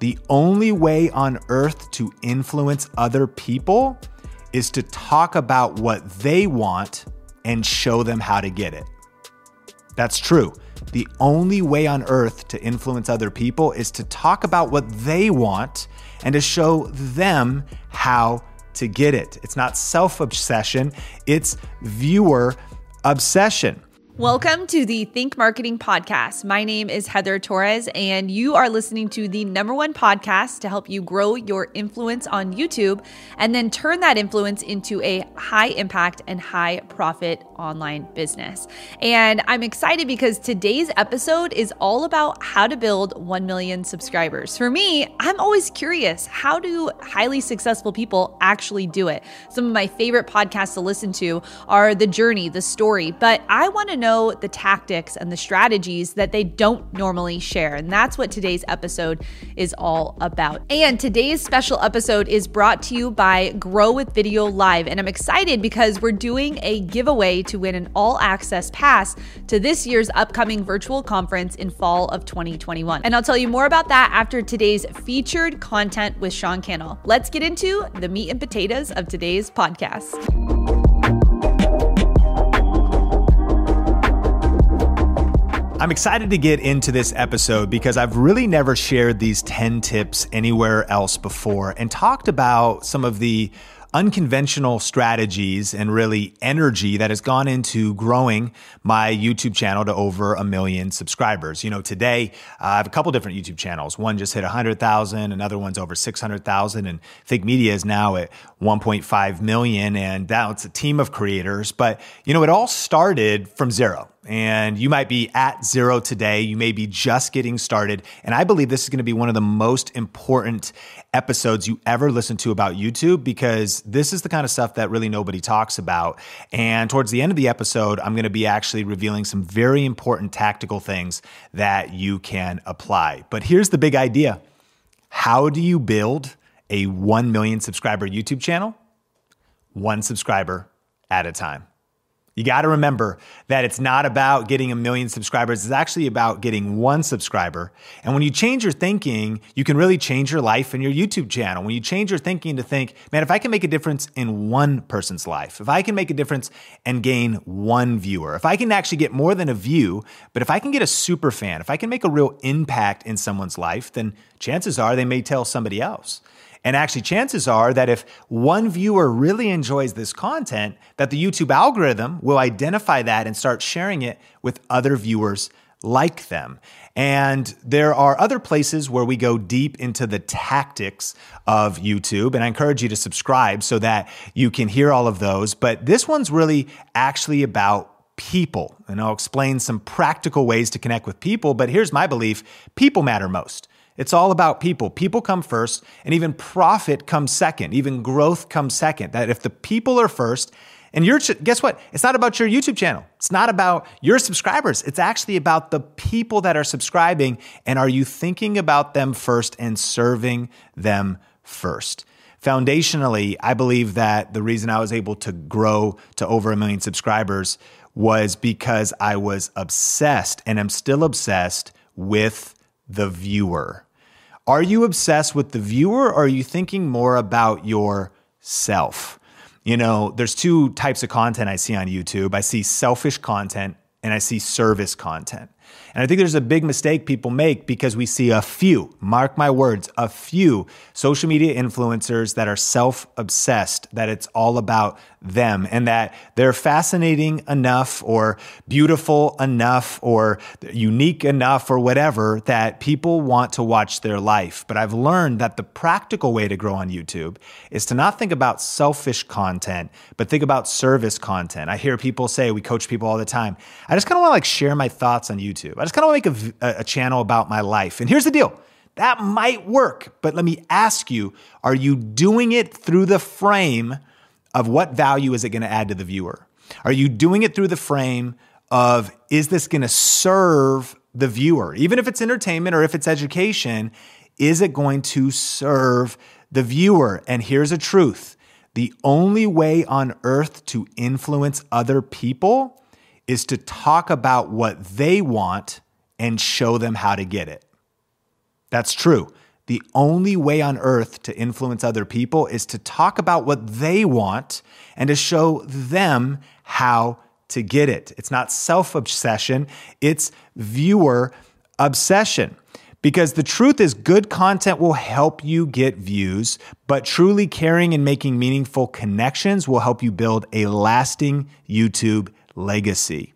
The only way on earth to influence other people is to talk about what they want and show them how to get it. That's true. The only way on earth to influence other people is to talk about what they want and to show them how to get it. It's not self obsession, it's viewer obsession. Welcome to the Think Marketing Podcast. My name is Heather Torres, and you are listening to the number one podcast to help you grow your influence on YouTube and then turn that influence into a high impact and high profit online business. And I'm excited because today's episode is all about how to build 1 million subscribers. For me, I'm always curious how do highly successful people actually do it? Some of my favorite podcasts to listen to are The Journey, The Story, but I want to know know the tactics and the strategies that they don't normally share. And that's what today's episode is all about. And today's special episode is brought to you by Grow with Video Live. And I'm excited because we're doing a giveaway to win an all access pass to this year's upcoming virtual conference in fall of 2021. And I'll tell you more about that after today's featured content with Sean Cannell. Let's get into the meat and potatoes of today's podcast. I'm excited to get into this episode because I've really never shared these 10 tips anywhere else before and talked about some of the unconventional strategies and really energy that has gone into growing my YouTube channel to over a million subscribers. You know, today uh, I have a couple different YouTube channels. One just hit 100,000, another one's over 600,000, and Think Media is now at 1.5 million. And now it's a team of creators. But, you know, it all started from zero and you might be at zero today. You may be just getting started. And I believe this is going to be one of the most important episodes you ever listen to about YouTube because this is the kind of stuff that really nobody talks about. And towards the end of the episode, I'm going to be actually revealing some very important tactical things that you can apply. But here's the big idea How do you build a 1 million subscriber YouTube channel? One subscriber at a time. You got to remember that it's not about getting a million subscribers. It's actually about getting one subscriber. And when you change your thinking, you can really change your life and your YouTube channel. When you change your thinking to think, man, if I can make a difference in one person's life, if I can make a difference and gain one viewer, if I can actually get more than a view, but if I can get a super fan, if I can make a real impact in someone's life, then chances are they may tell somebody else. And actually, chances are that if one viewer really enjoys this content, that the YouTube algorithm will identify that and start sharing it with other viewers like them. And there are other places where we go deep into the tactics of YouTube. And I encourage you to subscribe so that you can hear all of those. But this one's really actually about people. And I'll explain some practical ways to connect with people. But here's my belief people matter most. It's all about people. People come first, and even profit comes second. Even growth comes second. That if the people are first, and you're, guess what? It's not about your YouTube channel. It's not about your subscribers. It's actually about the people that are subscribing. And are you thinking about them first and serving them first? Foundationally, I believe that the reason I was able to grow to over a million subscribers was because I was obsessed and I'm still obsessed with the viewer. Are you obsessed with the viewer or are you thinking more about yourself? You know, there's two types of content I see on YouTube. I see selfish content and I see service content. And I think there's a big mistake people make because we see a few, mark my words, a few social media influencers that are self obsessed, that it's all about them and that they're fascinating enough or beautiful enough or unique enough or whatever that people want to watch their life. But I've learned that the practical way to grow on YouTube is to not think about selfish content, but think about service content. I hear people say, we coach people all the time. I just kind of want to like share my thoughts on YouTube. I just kind of make a, a channel about my life. And here's the deal. That might work, but let me ask you, are you doing it through the frame of what value is it going to add to the viewer? Are you doing it through the frame of is this going to serve the viewer? Even if it's entertainment or if it's education, is it going to serve the viewer? And here's a truth the only way on earth to influence other people is to talk about what they want and show them how to get it. That's true. the only way on earth to influence other people is to talk about what they want and to show them how to get it. It's not self obsession, it's viewer obsession. Because the truth is, good content will help you get views, but truly caring and making meaningful connections will help you build a lasting YouTube legacy.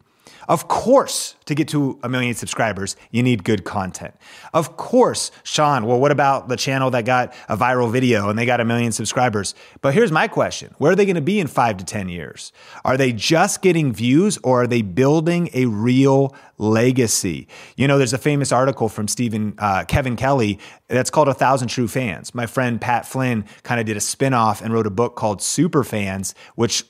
Of course, to get to a million subscribers, you need good content. Of course, Sean, well, what about the channel that got a viral video and they got a million subscribers? But here's my question Where are they going to be in five to 10 years? Are they just getting views or are they building a real legacy? You know, there's a famous article from Stephen, uh, Kevin Kelly that's called A Thousand True Fans. My friend Pat Flynn kind of did a spinoff and wrote a book called Super Fans, which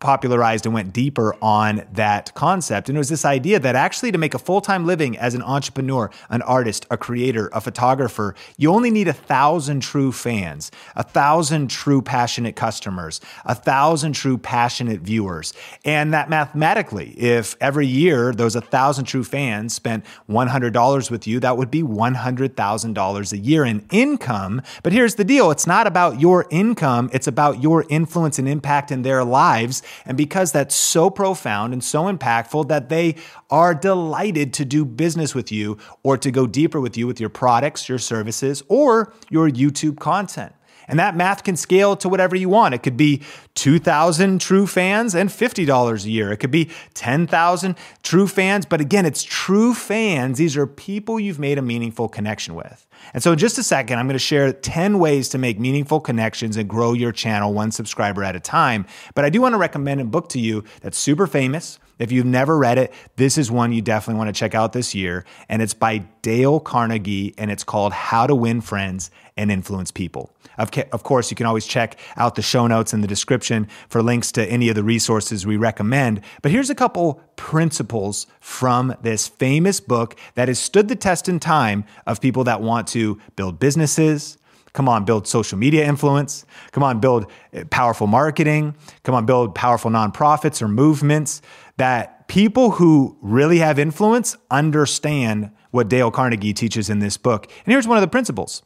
popularized and went deeper on that concept. And it was this idea that actually to make a full time living as an entrepreneur, an artist, a creator, a photographer, you only need a thousand true fans, a thousand true passionate customers, a thousand true passionate viewers. And that mathematically, if every year those a thousand true fans spent $100 with you, that would be $100,000 a year in income. But here's the deal it's not about your income, it's about your influence and impact in their lives and because that's so profound and so impactful that they are delighted to do business with you or to go deeper with you with your products, your services, or your YouTube content. And that math can scale to whatever you want. It could be 2,000 true fans and $50 a year. It could be 10,000 true fans. But again, it's true fans. These are people you've made a meaningful connection with. And so, in just a second, I'm going to share 10 ways to make meaningful connections and grow your channel one subscriber at a time. But I do want to recommend a book to you that's super famous. If you've never read it, this is one you definitely want to check out this year. And it's by Dale Carnegie, and it's called How to Win Friends and Influence People. Of, of course, you can always check out the show notes in the description for links to any of the resources we recommend. But here's a couple principles from this famous book that has stood the test in time of people that want to build businesses, Come on, build social media influence. Come on, build eh, powerful marketing. Come on, build powerful nonprofits or movements that people who really have influence understand what Dale Carnegie teaches in this book. And here's one of the principles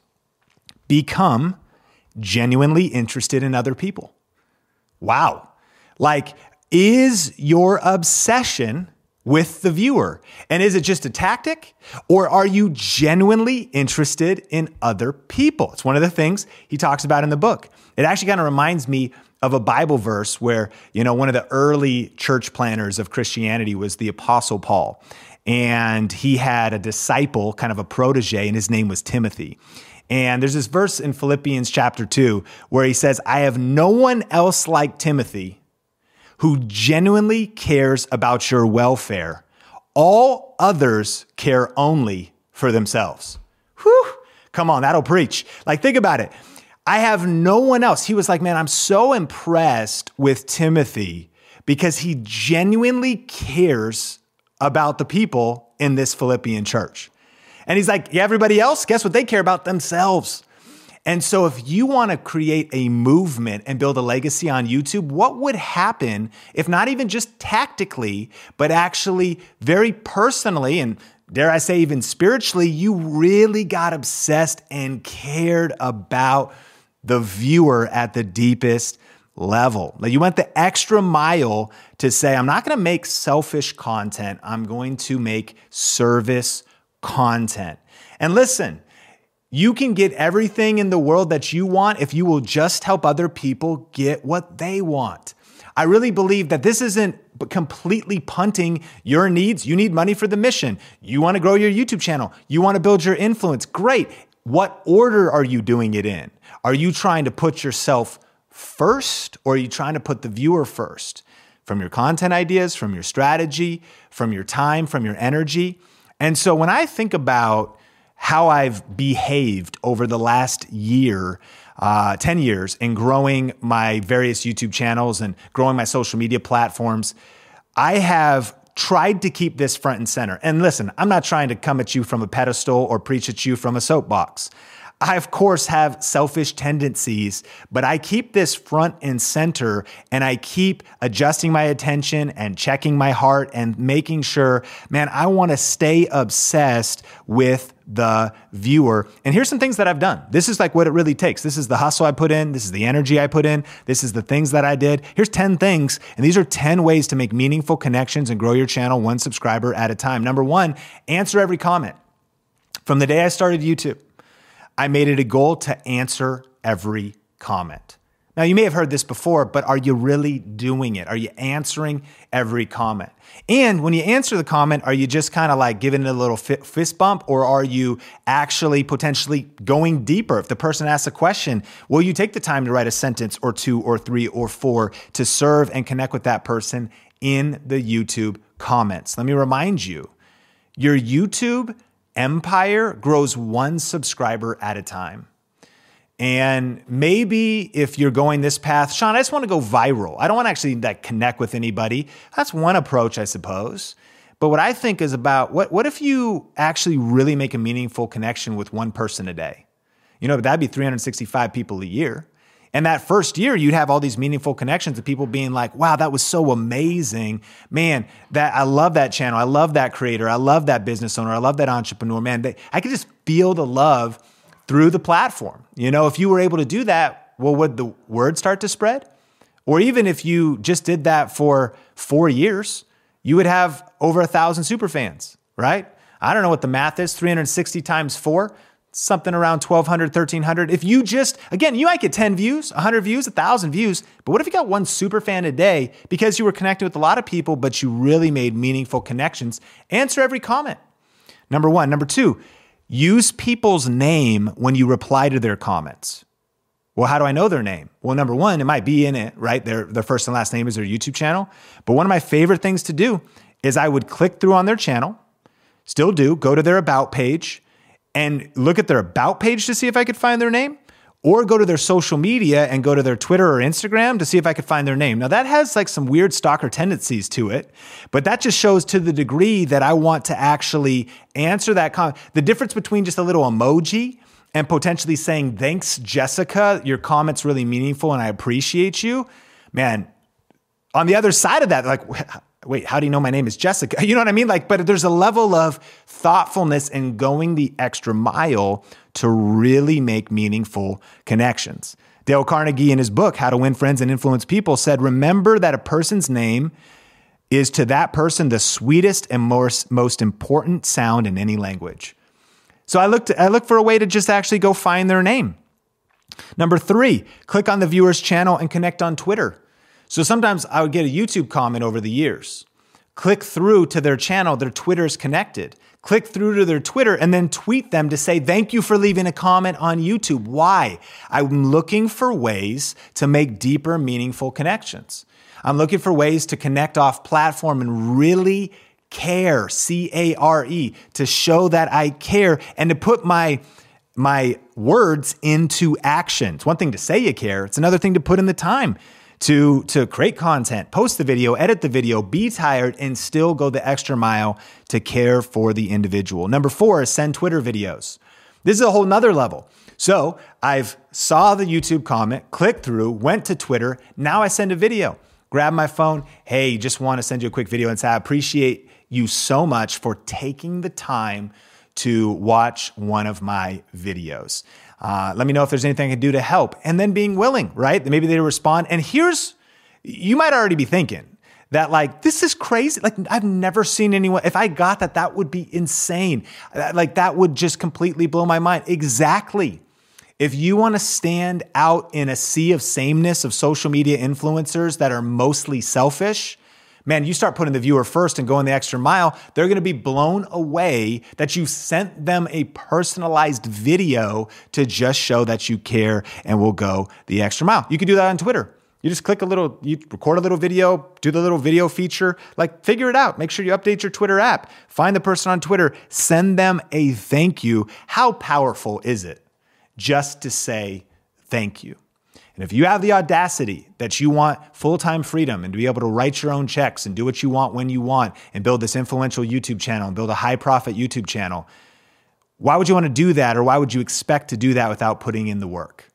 become genuinely interested in other people. Wow. Like, is your obsession with the viewer? And is it just a tactic? Or are you genuinely interested in other people? It's one of the things he talks about in the book. It actually kind of reminds me of a Bible verse where, you know, one of the early church planners of Christianity was the Apostle Paul. And he had a disciple, kind of a protege, and his name was Timothy. And there's this verse in Philippians chapter 2 where he says, I have no one else like Timothy who genuinely cares about your welfare. All others care only for themselves. Whew, come on, that'll preach. Like, think about it. I have no one else. He was like, man, I'm so impressed with Timothy because he genuinely cares about the people in this Philippian church. And he's like, yeah, everybody else, guess what? They care about themselves. And so, if you want to create a movement and build a legacy on YouTube, what would happen if not even just tactically, but actually very personally and dare I say, even spiritually, you really got obsessed and cared about the viewer at the deepest level. Like you went the extra mile to say, I'm not going to make selfish content, I'm going to make service content. And listen, you can get everything in the world that you want if you will just help other people get what they want. I really believe that this isn't completely punting your needs. You need money for the mission. You want to grow your YouTube channel. You want to build your influence. Great. What order are you doing it in? Are you trying to put yourself first or are you trying to put the viewer first? From your content ideas, from your strategy, from your time, from your energy. And so when I think about how I've behaved over the last year, uh, 10 years, in growing my various YouTube channels and growing my social media platforms, I have tried to keep this front and center. And listen, I'm not trying to come at you from a pedestal or preach at you from a soapbox. I, of course, have selfish tendencies, but I keep this front and center and I keep adjusting my attention and checking my heart and making sure, man, I want to stay obsessed with the viewer. And here's some things that I've done. This is like what it really takes. This is the hustle I put in. This is the energy I put in. This is the things that I did. Here's 10 things. And these are 10 ways to make meaningful connections and grow your channel one subscriber at a time. Number one, answer every comment. From the day I started YouTube, I made it a goal to answer every comment. Now, you may have heard this before, but are you really doing it? Are you answering every comment? And when you answer the comment, are you just kind of like giving it a little fist bump, or are you actually potentially going deeper? If the person asks a question, will you take the time to write a sentence or two or three or four to serve and connect with that person in the YouTube comments? Let me remind you your YouTube empire grows one subscriber at a time. And maybe if you're going this path, Sean, I just want to go viral. I don't want to actually like connect with anybody. That's one approach, I suppose. But what I think is about what what if you actually really make a meaningful connection with one person a day? You know, that'd be 365 people a year. And that first year, you'd have all these meaningful connections of people being like, wow, that was so amazing. Man, that I love that channel. I love that creator. I love that business owner. I love that entrepreneur. Man, they, I could just feel the love through the platform. You know, if you were able to do that, well, would the word start to spread? Or even if you just did that for four years, you would have over a thousand super fans, right? I don't know what the math is 360 times four something around 1200 1300 if you just again you might get 10 views 100 views 1000 views but what if you got one super fan a day because you were connected with a lot of people but you really made meaningful connections? Answer every comment. Number one. Number two use people's name when you reply to their comments. Well how do i know their name? Well number one it might be in it right? Their, their first and last name is their youtube channel. But one of my favorite things to do is i would click through on their channel still do go to their about page and look at their about page to see if I could find their name, or go to their social media and go to their Twitter or Instagram to see if I could find their name. Now, that has like some weird stalker tendencies to it, but that just shows to the degree that I want to actually answer that comment. The difference between just a little emoji and potentially saying, Thanks, Jessica, your comment's really meaningful and I appreciate you. Man, on the other side of that, like, wait, how do you know my name is Jessica? You know what I mean? Like, but there's a level of thoughtfulness in going the extra mile to really make meaningful connections. Dale Carnegie, in his book, How to Win Friends and Influence People, said, Remember that a person's name is to that person the sweetest and most, most important sound in any language. So I looked, I looked for a way to just actually go find their name. Number three, click on the viewer's channel and connect on Twitter. So sometimes I would get a YouTube comment over the years. Click through to their channel, their Twitter's connected. Click through to their Twitter and then tweet them to say, Thank you for leaving a comment on YouTube. Why? I'm looking for ways to make deeper, meaningful connections. I'm looking for ways to connect off platform and really care, C A R E, to show that I care and to put my my words into action. It's one thing to say you care, it's another thing to put in the time to, to create content, post the video, edit the video, be tired, and still go the extra mile to care for the individual. Number four is send Twitter videos. This is a whole nother level. So I've saw the YouTube comment, clicked through, went to Twitter. Now I send a video. Grab my phone. Hey, just want to send you a quick video and say I appreciate you so much for taking the time to watch one of my videos. Uh, let me know if there's anything I can do to help. And then being willing, right? Maybe they respond. And here's, you might already be thinking that, like, this is crazy. Like, I've never seen anyone, if I got that, that would be insane. Like, that would just completely blow my mind. Exactly. If you want to stand out in a sea of sameness of social media influencers that are mostly selfish, man, you start putting the viewer first and going the extra mile, they're to be blown away that you sent them a personalized video to just show that you care and will go the extra mile. You can do that on Twitter. You just click a little, you record a little video, do the little video feature, like figure it out. Make sure you update your Twitter app. Find the person on Twitter, send them a thank you. How powerful is it just to say thank you? And if you have the audacity that you want full time freedom and to be able to write your own checks and do what you want when you want and build this influential YouTube channel and build a high profit YouTube channel, Why would you want to do that, or why would you expect to do that without putting in the work?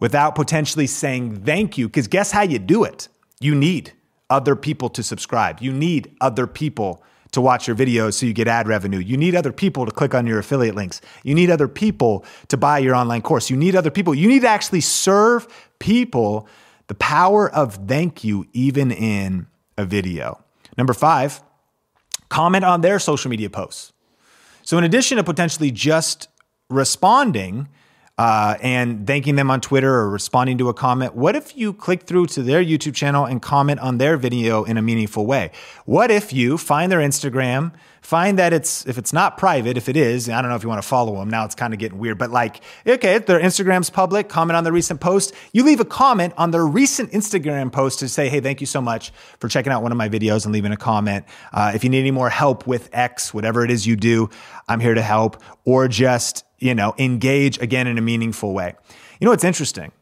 Without potentially saying thank you? Because guess how you do it? You need other people to subscribe. You need other people to watch your videos so you get ad revenue. You need other people to click on your affiliate links. You need other people to buy your online course. You need other people. You need to actually serve people the power of thank you, even in a video. Number five, comment on their social media posts. So, in addition to potentially just responding, uh, and thanking them on Twitter or responding to a comment. What if you click through to their YouTube channel and comment on their video in a meaningful way? What if you find their Instagram, find that it's, if it's not private, if it is, I don't know if you want to follow them. Now it's kind of getting weird, but like, okay, if their Instagram's public, comment on the recent post. You leave a comment on their recent Instagram post to say, hey, thank you so much for checking out one of my videos and leaving a comment. Uh, if you need any more help with X, whatever it is you do, I'm here to help. Or just, you know, engage again in a meaningful way. You know what's interesting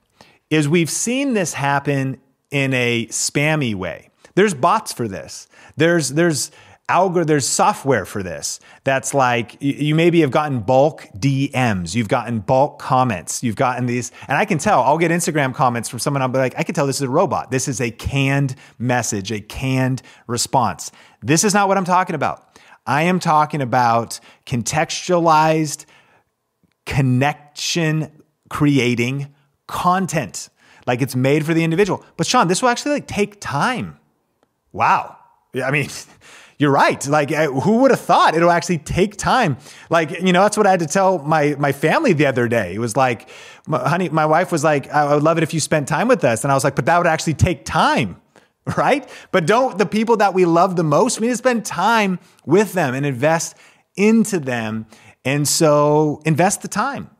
is we've seen this happen in a spammy way. There's bots for this. There's there's algor there's software for this that's like you maybe have gotten bulk DMs, you've gotten bulk comments, you've gotten these, and I can tell. I'll get Instagram comments from someone. I'll be like, I can tell this is a robot. This is a canned message, a canned response. This is not what I'm talking about. I am talking about contextualized connection creating content. Like it's made for the individual. But Sean, this will actually like take time. Wow. Yeah, I mean, you're right. Like, who would have thought it'll actually take time? Like, you know, that's what I had to tell my my family the other day. It was like, honey, my wife was like, I would love it if you spent time with us, and I was like, but that would actually take time, right? But don't the people that we love the most, we need to spend time with them and invest into them and so invest the time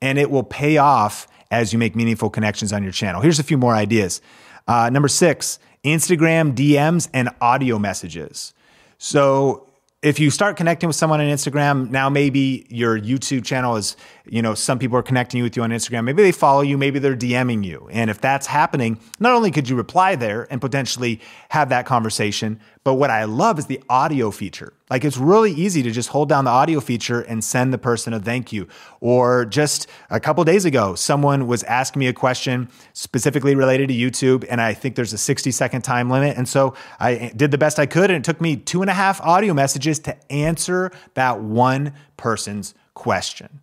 and it will pay off as you make meaningful connections on your channel. Here's a few more ideas. Uh, number six, Instagram DMs and audio messages. So if you start connecting with someone on Instagram, now maybe your YouTube channel is, you know, some people are connecting with you on Instagram. Maybe they follow you, maybe they're DMing you. And if that's happening, not only could you reply there and potentially have that conversation, but what I love is the audio feature. Like it's really easy to just hold down the audio feature and send the person a thank you. Or just a couple days ago, someone was asking me a question specifically related to YouTube, and I think there's a 60 second time limit. And so I did the best I could, and it took me two and a half audio messages to answer that one person's question.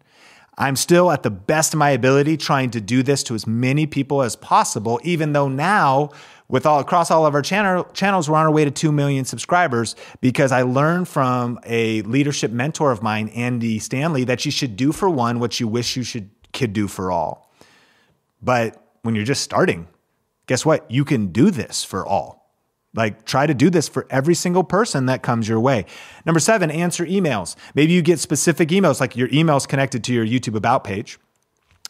I'm still at the best of my ability trying to do this to as many people as possible, even though now with all across all of our channel, channels, we're on our way to 2 million subscribers because I learned from a leadership mentor of mine, Andy Stanley, that you should do for one what you wish you should could do for all. But when you're just starting, guess what? You can do this for all. Like, try to do this for every single person that comes your way. Number seven, answer emails. Maybe you get specific emails, like your emails connected to your YouTube About page.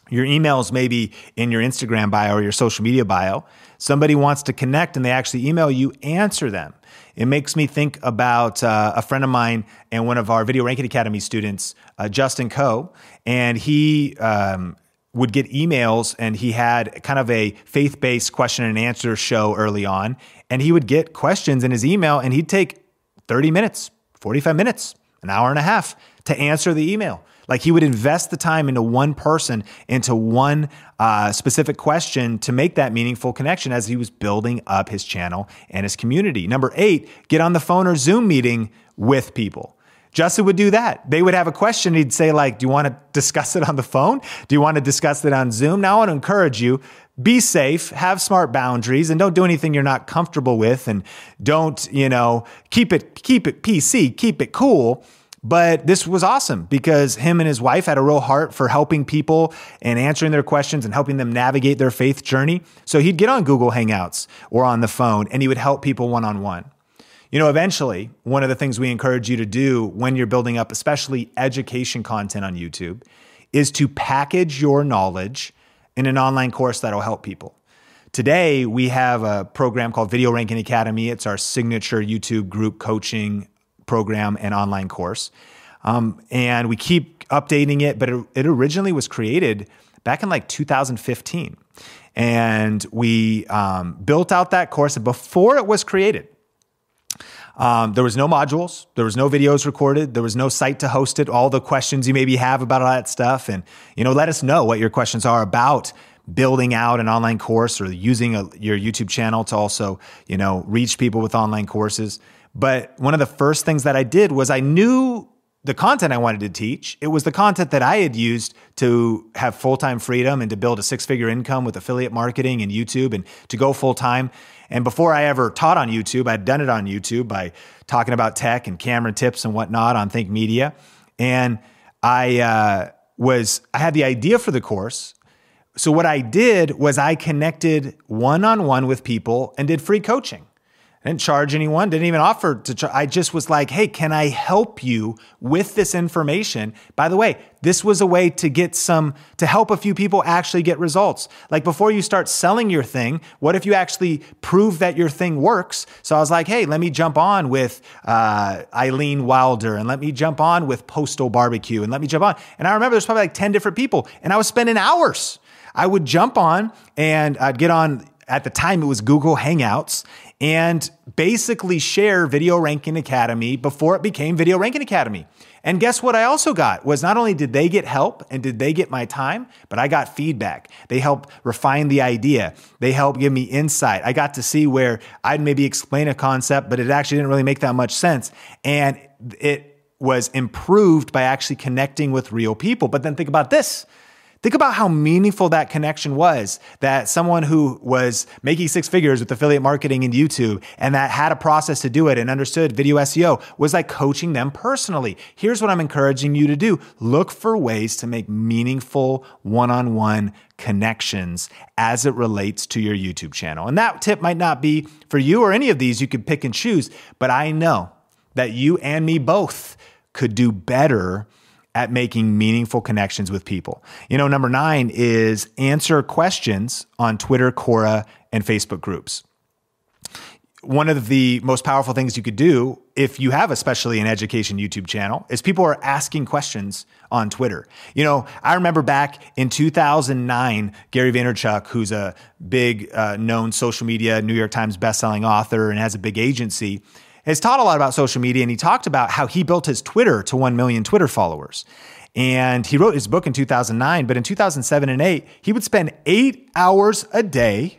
Your emails maybe in your Instagram bio or your social media bio. Somebody wants to connect and they actually email you, answer them. It makes me think about uh, a friend of mine and one of our Video Ranking Academy students, uh, Justin Coe, and he um, would get emails and he had kind of a faith based question and answer show early on. And he would get questions in his email and he'd take 30 minutes, 45 minutes, an hour and a half to answer the email. Like he would invest the time into one person, into one uh, specific question to make that meaningful connection as he was building up his channel and his community. Number eight, get on the phone or Zoom meeting with people. Justin would do that. They would have a question. He'd say, like, do you want to discuss it on the phone? Do you want to discuss it on Zoom? Now I want to encourage you, be safe, have smart boundaries, and don't do anything you're not comfortable with. And don't, you know, keep it, keep it PC, keep it cool. But this was awesome because him and his wife had a real heart for helping people and answering their questions and helping them navigate their faith journey. So he'd get on Google Hangouts or on the phone and he would help people one on one. You know, eventually, one of the things we encourage you to do when you're building up, especially education content on YouTube, is to package your knowledge in an online course that'll help people. Today, we have a program called Video Ranking Academy. It's our signature YouTube group coaching program and online course. Um, and we keep updating it, but it, it, originally was created back in like 2015. And we um, built out that course. Before it was created, Um, there was no modules, there was no videos recorded, there was no site to host it. All the questions you maybe have about all that stuff, and you know, let us know what your questions are about building out an online course or using a, your YouTube channel to also, you know, reach people with online courses. But one of the first things that I did was I knew the content I wanted to teach. It was the content that I had used to have full time freedom and to build a six figure income with affiliate marketing and YouTube and to go full time. And before I ever taught on YouTube, I'd done it on YouTube by talking about tech and camera tips and whatnot on Think Media. And I uh, was, I had the idea for the course. So what I did was I connected one on one with people and did free coaching. I didn't charge anyone, didn't even offer to charge. I just was like, hey, can I help you with this information? By the way, this was a way to get some, to help a few people actually get results. Like before you start selling your thing, what if you actually prove that your thing works? So I was like, hey, let me jump on with uh, Eileen Wilder and let me jump on with Postal Barbecue and let me jump on. And I remember there's probably like 10 different people and I was spending hours. I would jump on and I'd get on at the time it was Google Hangouts and basically share Video Ranking Academy before it became Video Ranking Academy. And guess what I also got was not only did they get help and did they get my time, but I got feedback. They helped refine the idea. They helped give me insight. I got to see where I'd maybe explain a concept, but it actually didn't really make that much sense. And it was improved by actually connecting with real people. But then think about this. Think about how meaningful that connection was that someone who was making six figures with affiliate marketing and YouTube and that had a process to do it and understood video SEO was like coaching them personally. Here's what I'm encouraging you to do. Look for ways to make meaningful one-on-one connections as it relates to your YouTube channel. And that tip might not be for you or any of these. You could pick and choose, but I know that you and me both could do better at making meaningful connections with people. You know, number nine is answer questions on Twitter, Quora, and Facebook groups. One of the most powerful things you could do if you have especially an education YouTube channel is people are asking questions on Twitter. You know, I remember back in 2009, Gary Vaynerchuk, who's a big uh, known social media New York Times bestselling author and has a big agency, has taught a lot about social media and he talked about how he built his Twitter to 1 million Twitter followers. And he wrote his book in 2009, but in 2007 and 8, he would spend 8 hours a day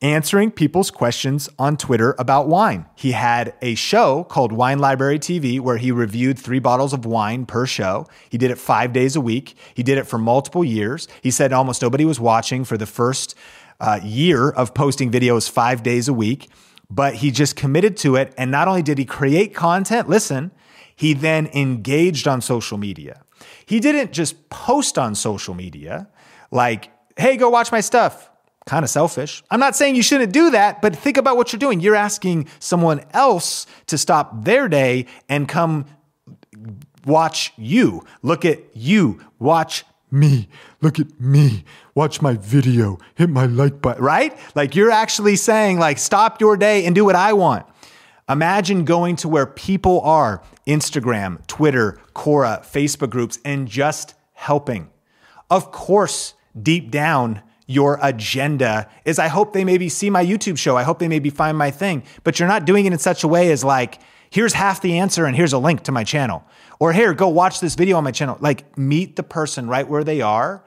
answering people's questions on Twitter about wine. He had a show called Wine Library TV where he reviewed 3 bottles of wine per show. He did it 5 days a week. He did it for multiple years. He said almost nobody was watching for the first uh, year of posting videos 5 days a week but he just committed to it. And not only did he create content, listen, he then engaged on social media. He didn't just post on social media like, hey, go watch my stuff. Kind of selfish. I'm not saying you shouldn't do that, but think about what you're doing. You're asking someone else to stop their day and come watch you. Look at you. Watch me. Look at me. Watch my video. Hit my like button, right? Like you're actually saying like stop your day and do what I want. Imagine going to where people are, Instagram, Twitter, Quora, Facebook groups and just helping. Of course, deep down your agenda is I hope they maybe see my YouTube show. I hope they maybe find my thing, but you're not doing it in such a way as like here's half the answer and here's a link to my channel. Or here, go watch this video on my channel. Like meet the person right where they are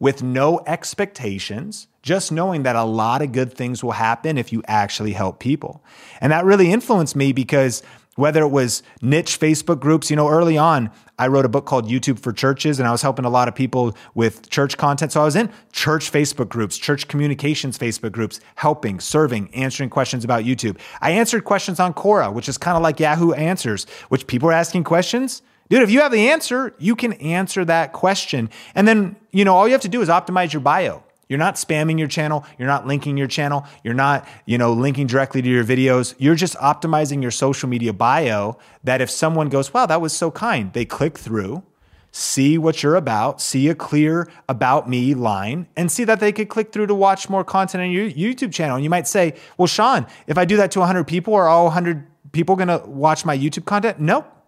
with no expectations, just knowing that a lot of good things will happen if you actually help people. And that really influenced me because whether it was niche Facebook groups, you know, early on, I wrote a book called YouTube for Churches, and I was helping a lot of people with church content. So I was in church Facebook groups, church communications Facebook groups, helping, serving, answering questions about YouTube. I answered questions on Quora, which is kind of like Yahoo Answers, which people are asking questions. Dude, if you have the answer, you can answer that question. And then, you know, all you have to do is optimize your bio. You're not spamming your channel. You're not linking your channel. You're not, you know, linking directly to your videos. You're just optimizing your social media bio that if someone goes, wow, that was so kind, they click through, see what you're about, see a clear about me line, and see that they could click through to watch more content on your YouTube channel. And you might say, well, Sean, if I do that to 100 people, are all 100 people going to watch my YouTube content? Nope.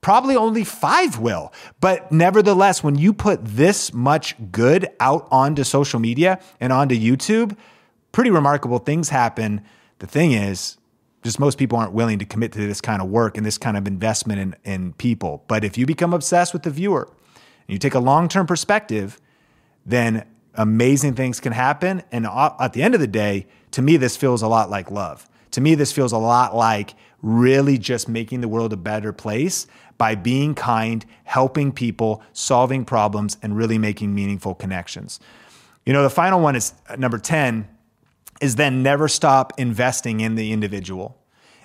Probably only five will. But nevertheless, when you put this much good out onto social media and onto YouTube, pretty remarkable things happen. The thing is, Just most people aren't willing to commit to this kind of work and this kind of investment in, in people. But if you become obsessed with the viewer and you take a long term perspective, then amazing things can happen. And at the end of the day, to me, this feels a lot like love. To me, this feels a lot like really just making the world a better place by being kind, helping people, solving problems, and really making meaningful connections. You know, the final one is uh, number 10 is then never stop investing in the individual.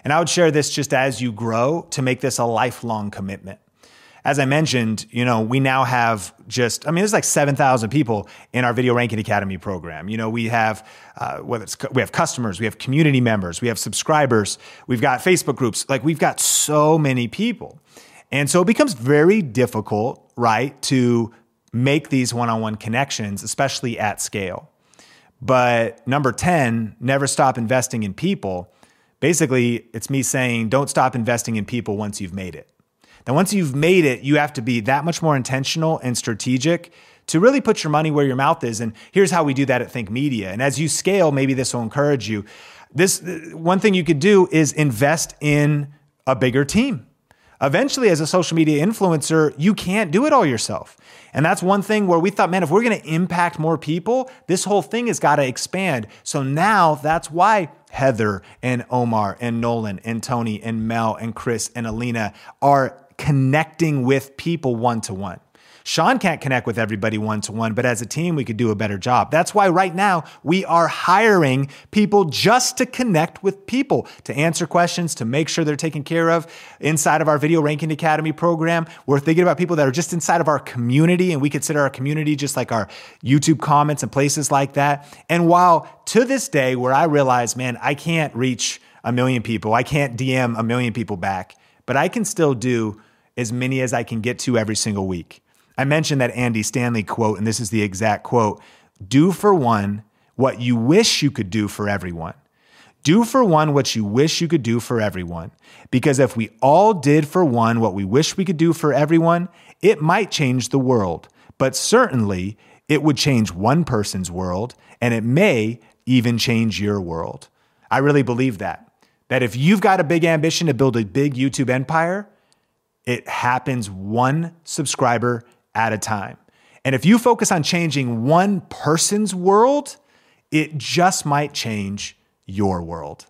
And I would share this just as you grow to make this a lifelong commitment. As I mentioned, you know, we now have just, I mean, there's like 7,000 people in our Video Ranking Academy program. You know, we have, uh, whether it's, we have customers, we have community members, we have subscribers, we've got Facebook groups, like we've got so many people. And so it becomes very difficult, right, to make these one on one connections, especially at scale. But number 10, never stop investing in people. Basically, it's me saying don't stop investing in people once you've made it. Now, once you've made it, you have to be that much more intentional and strategic to really put your money where your mouth is. And here's how we do that at Think Media. And as you scale, maybe this will encourage you. This one thing you could do is invest in a bigger team. Eventually, as a social media influencer, you can't do it all yourself. And that's one thing where we thought, man, if we're going to impact more people, this whole thing has got to expand. So now that's why Heather and Omar and Nolan and Tony and Mel and Chris and Alina are connecting with people one to one. Sean can't connect with everybody one to one, but as a team, we could do a better job. That's why right now we are hiring people just to connect with people, to answer questions, to make sure they're taken care of inside of our Video Ranking Academy program. We're thinking about people that are just inside of our community, and we consider our community just like our YouTube comments and places like that. And while to this day, where I realize, man, I can't reach a million people, I can't DM a million people back, but I can still do as many as I can get to every single week. I mentioned that Andy Stanley quote, and this is the exact quote Do for one what you wish you could do for everyone. Do for one what you wish you could do for everyone. Because if we all did for one what we wish we could do for everyone, it might change the world. But certainly, it would change one person's world, and it may even change your world. I really believe that. That if you've got a big ambition to build a big YouTube empire, it happens one subscriber at a time. And if you focus on changing one person's world, it just might change your world.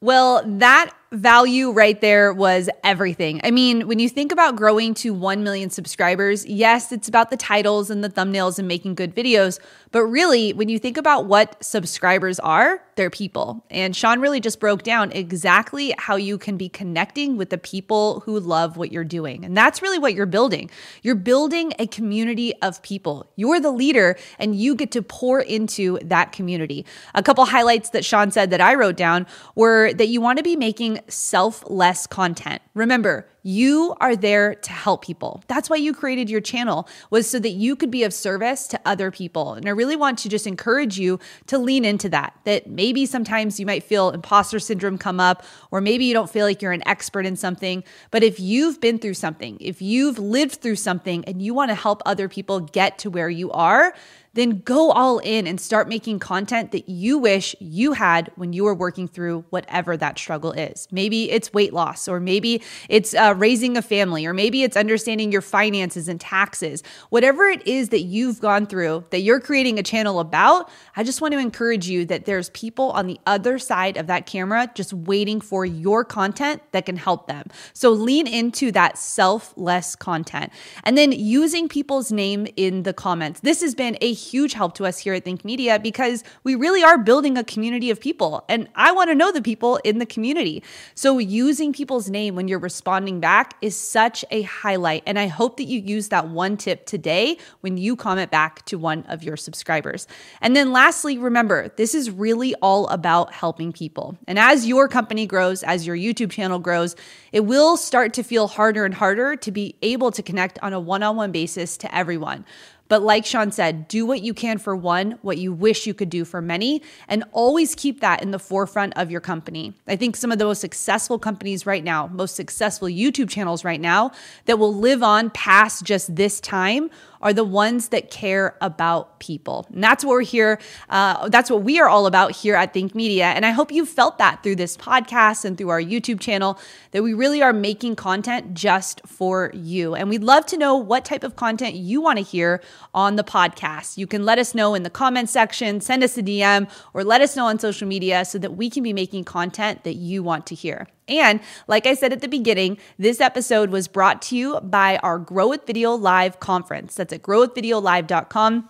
Well, that value right there was everything. I mean, when you think about growing to 1 million subscribers, yes, it's about the titles and the thumbnails and making good videos. But really, when you think about what subscribers are, they're people. And Sean really just broke down exactly how you can be connecting with the people who love what you're doing. And that's really what you're building. You're building a community of people. You're the leader and you get to pour into that community. A couple highlights that Sean said that I wrote down were that you want to be making selfless content. Remember, you are there to help people. That's why you created your channel was so that you could be of service to other people. And I really want to just encourage you to lean into that. That maybe sometimes you might feel imposter syndrome come up or maybe you don't feel like you're an expert in something, but if you've been through something, if you've lived through something and you want to help other people get to where you are, then go all in and start making content that you wish you had when you were working through whatever that struggle is. Maybe it's weight loss, or maybe it's uh, raising a family, or maybe it's understanding your finances and taxes. Whatever it is that you've gone through that you're creating a channel about, I just want to encourage you that there's people on the other side of that camera just waiting for your content that can help them. So lean into that selfless content and then using people's name in the comments. This has been a huge help to us here at Think Media because we really are building a community of people. And I want to know the people in the community. So using people's name when you're responding back is such a highlight. And I hope that you use that one tip today when you comment back to one of your subscribers. And then lastly, remember, this is really all about helping people. And as your company grows, as your YouTube channel grows, it will start to feel harder and harder to be able to connect on a one on one basis to everyone. But like Sean said, do what you can for one, what you wish you could do for many, and always keep that in the forefront of your company. I think some of the most successful companies right now, most successful YouTube channels right now that will live on past just this time are the ones that care about people. And that's what we're here. Uh, that's what we are all about here at Think Media. And I hope you felt that through this podcast and through our YouTube channel that we really are making content just for you. And we'd love to know what type of content you want to hear on the podcast. You can let us know in the comment section, send us a DM, or let us know on social media so that we can be making content that you want to hear. And like I said at the beginning, this episode was brought to you by our Grow with Video Live conference. That's at growwithvideolive.com.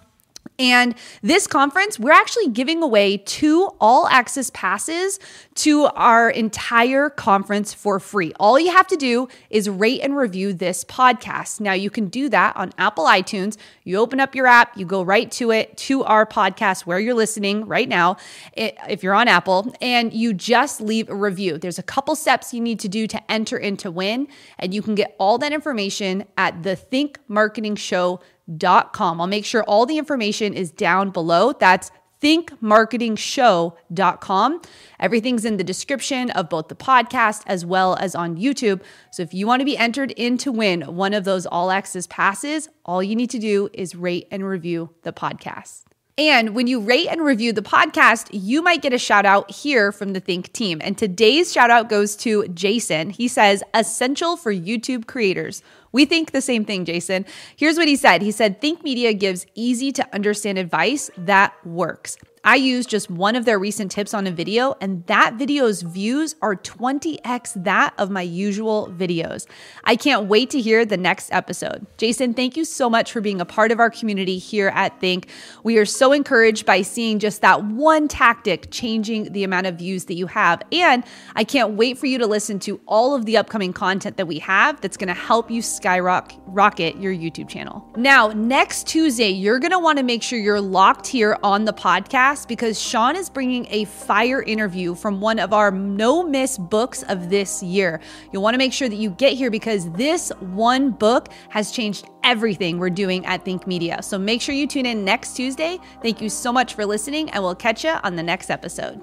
And this conference, we're actually giving away two all access passes to our entire conference for free. All you have to do is rate and review this podcast. Now, you can do that on Apple iTunes. You open up your app, you go right to it, to our podcast where you're listening right now, if you're on Apple, and you just leave a review. There's a couple steps you need to do to enter into win, and you can get all that information at the Think Marketing Show thinkmarketingshow.com. I'll make sure all the information is down below. That's thinkmarketingshow.com. Everything's in the description of both the podcast as well as on YouTube. So if you want to be entered in to win one of those all access passes, all you need to do is rate and review the podcast. And when you rate and review the podcast, you might get a shout out here from the Think team. And today's shout out goes to Jason. He says, essential for YouTube creators. We think the same thing, Jason. Here's what he said He said, Think Media gives easy to understand advice that works. I used just one of their recent tips on a video, and that video's views are 20x that of my usual videos. I can't wait to hear the next episode. Jason, thank you so much for being a part of our community here at Think. We are so encouraged by seeing just that one tactic changing the amount of views that you have. And I can't wait for you to listen to all of the upcoming content that we have that's going to help you skyrocket your YouTube channel. Now, next Tuesday, you're going to want to make sure you're locked here on the podcast podcast because Sean is bringing a fire interview from one of our no miss books of this year. You'll want to make sure that you get here because this one book has changed everything we're doing at Think Media. So make sure you tune in next Tuesday. Thank you so much for listening, and we'll catch you on the next episode.